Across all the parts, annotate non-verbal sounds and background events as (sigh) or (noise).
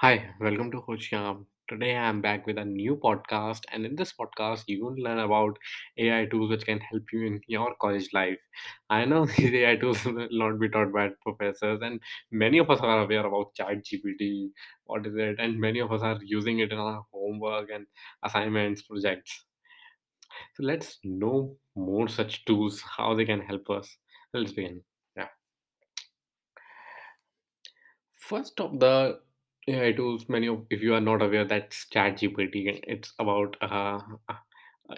Hi, welcome to Hoshiyam. Today I'm back with a new podcast, and in this podcast, you will learn about AI tools which can help you in your college life. I know (laughs) these AI tools will not be taught by professors, and many of us are aware about ChatGPT, what is it, and many of us are using it in our homework and assignments, projects. So let's know more such tools, how they can help us. Let's begin. Yeah. First of the AI tools, many of if you are not aware, that's ChatGPT. It's about uh, uh,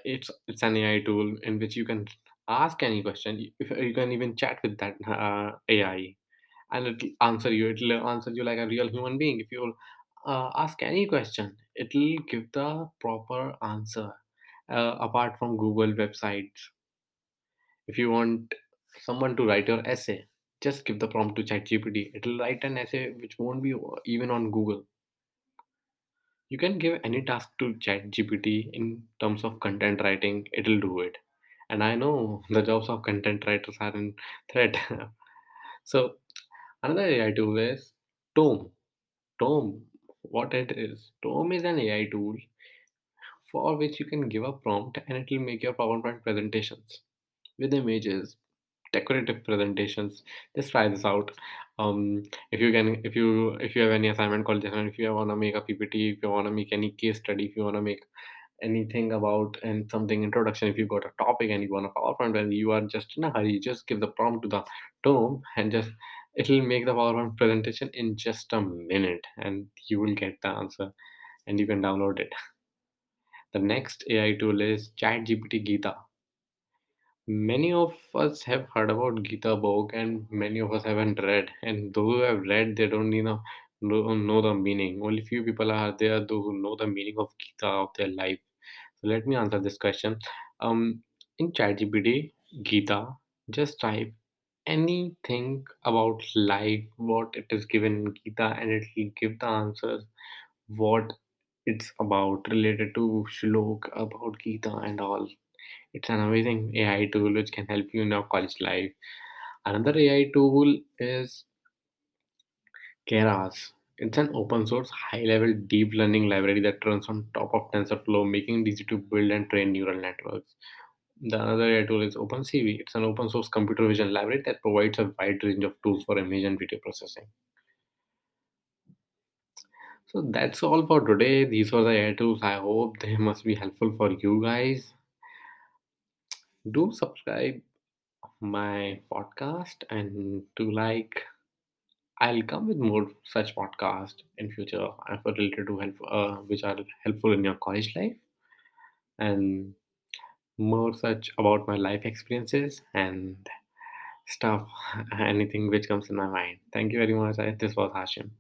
it's it's an AI tool in which you can ask any question. If you can even chat with that uh, AI, and it'll answer you. It'll answer you like a real human being. If you uh, ask any question, it'll give the proper answer. Uh, apart from Google websites, if you want someone to write your essay, just give the prompt to ChatGPT. It'll write an essay which won't be even on Google. You can give any task to ChatGPT in terms of content writing, it'll do it. And I know (laughs) the jobs of content writers are in threat. (laughs) so another AI tool is Tome. Tome, what it is? Tome is an AI tool for which you can give a prompt and it will make your PowerPoint presentations with images, decorative presentations. Just try this out. Um, if you can, if you if you have any assignment called this, if you want to make a PPT, if you want to make any case study, if you want to make anything about and something introduction, if you got a topic and you want a PowerPoint, and you are just in a hurry, just give the prompt to the tome and just it'll make the PowerPoint presentation in just a minute, and you will get the answer, and you can download it. The next AI tool is ChatGPT Gita. Many of us have heard about Gita book, and many of us haven't read. And those who have read, they don't you know know, know the meaning. Only few people are there who know the meaning of Gita of their life. So let me answer this question. Um, in ChatGPT, Gita, just type anything about life, what it is given in Gita, and it will give the answers what it's about related to shlok about Gita and all. It's an amazing AI tool which can help you in your college life. Another AI tool is Keras. It's an open source, high level deep learning library that runs on top of TensorFlow, making it easy to build and train neural networks. The another AI tool is OpenCV. It's an open source computer vision library that provides a wide range of tools for image and video processing. So that's all for today. These were the AI tools. I hope they must be helpful for you guys. Do subscribe my podcast and to like I'll come with more such podcast in future uh, related to help uh, which are helpful in your college life and more such about my life experiences and stuff (laughs) anything which comes in my mind. Thank you very much. This was Hashim.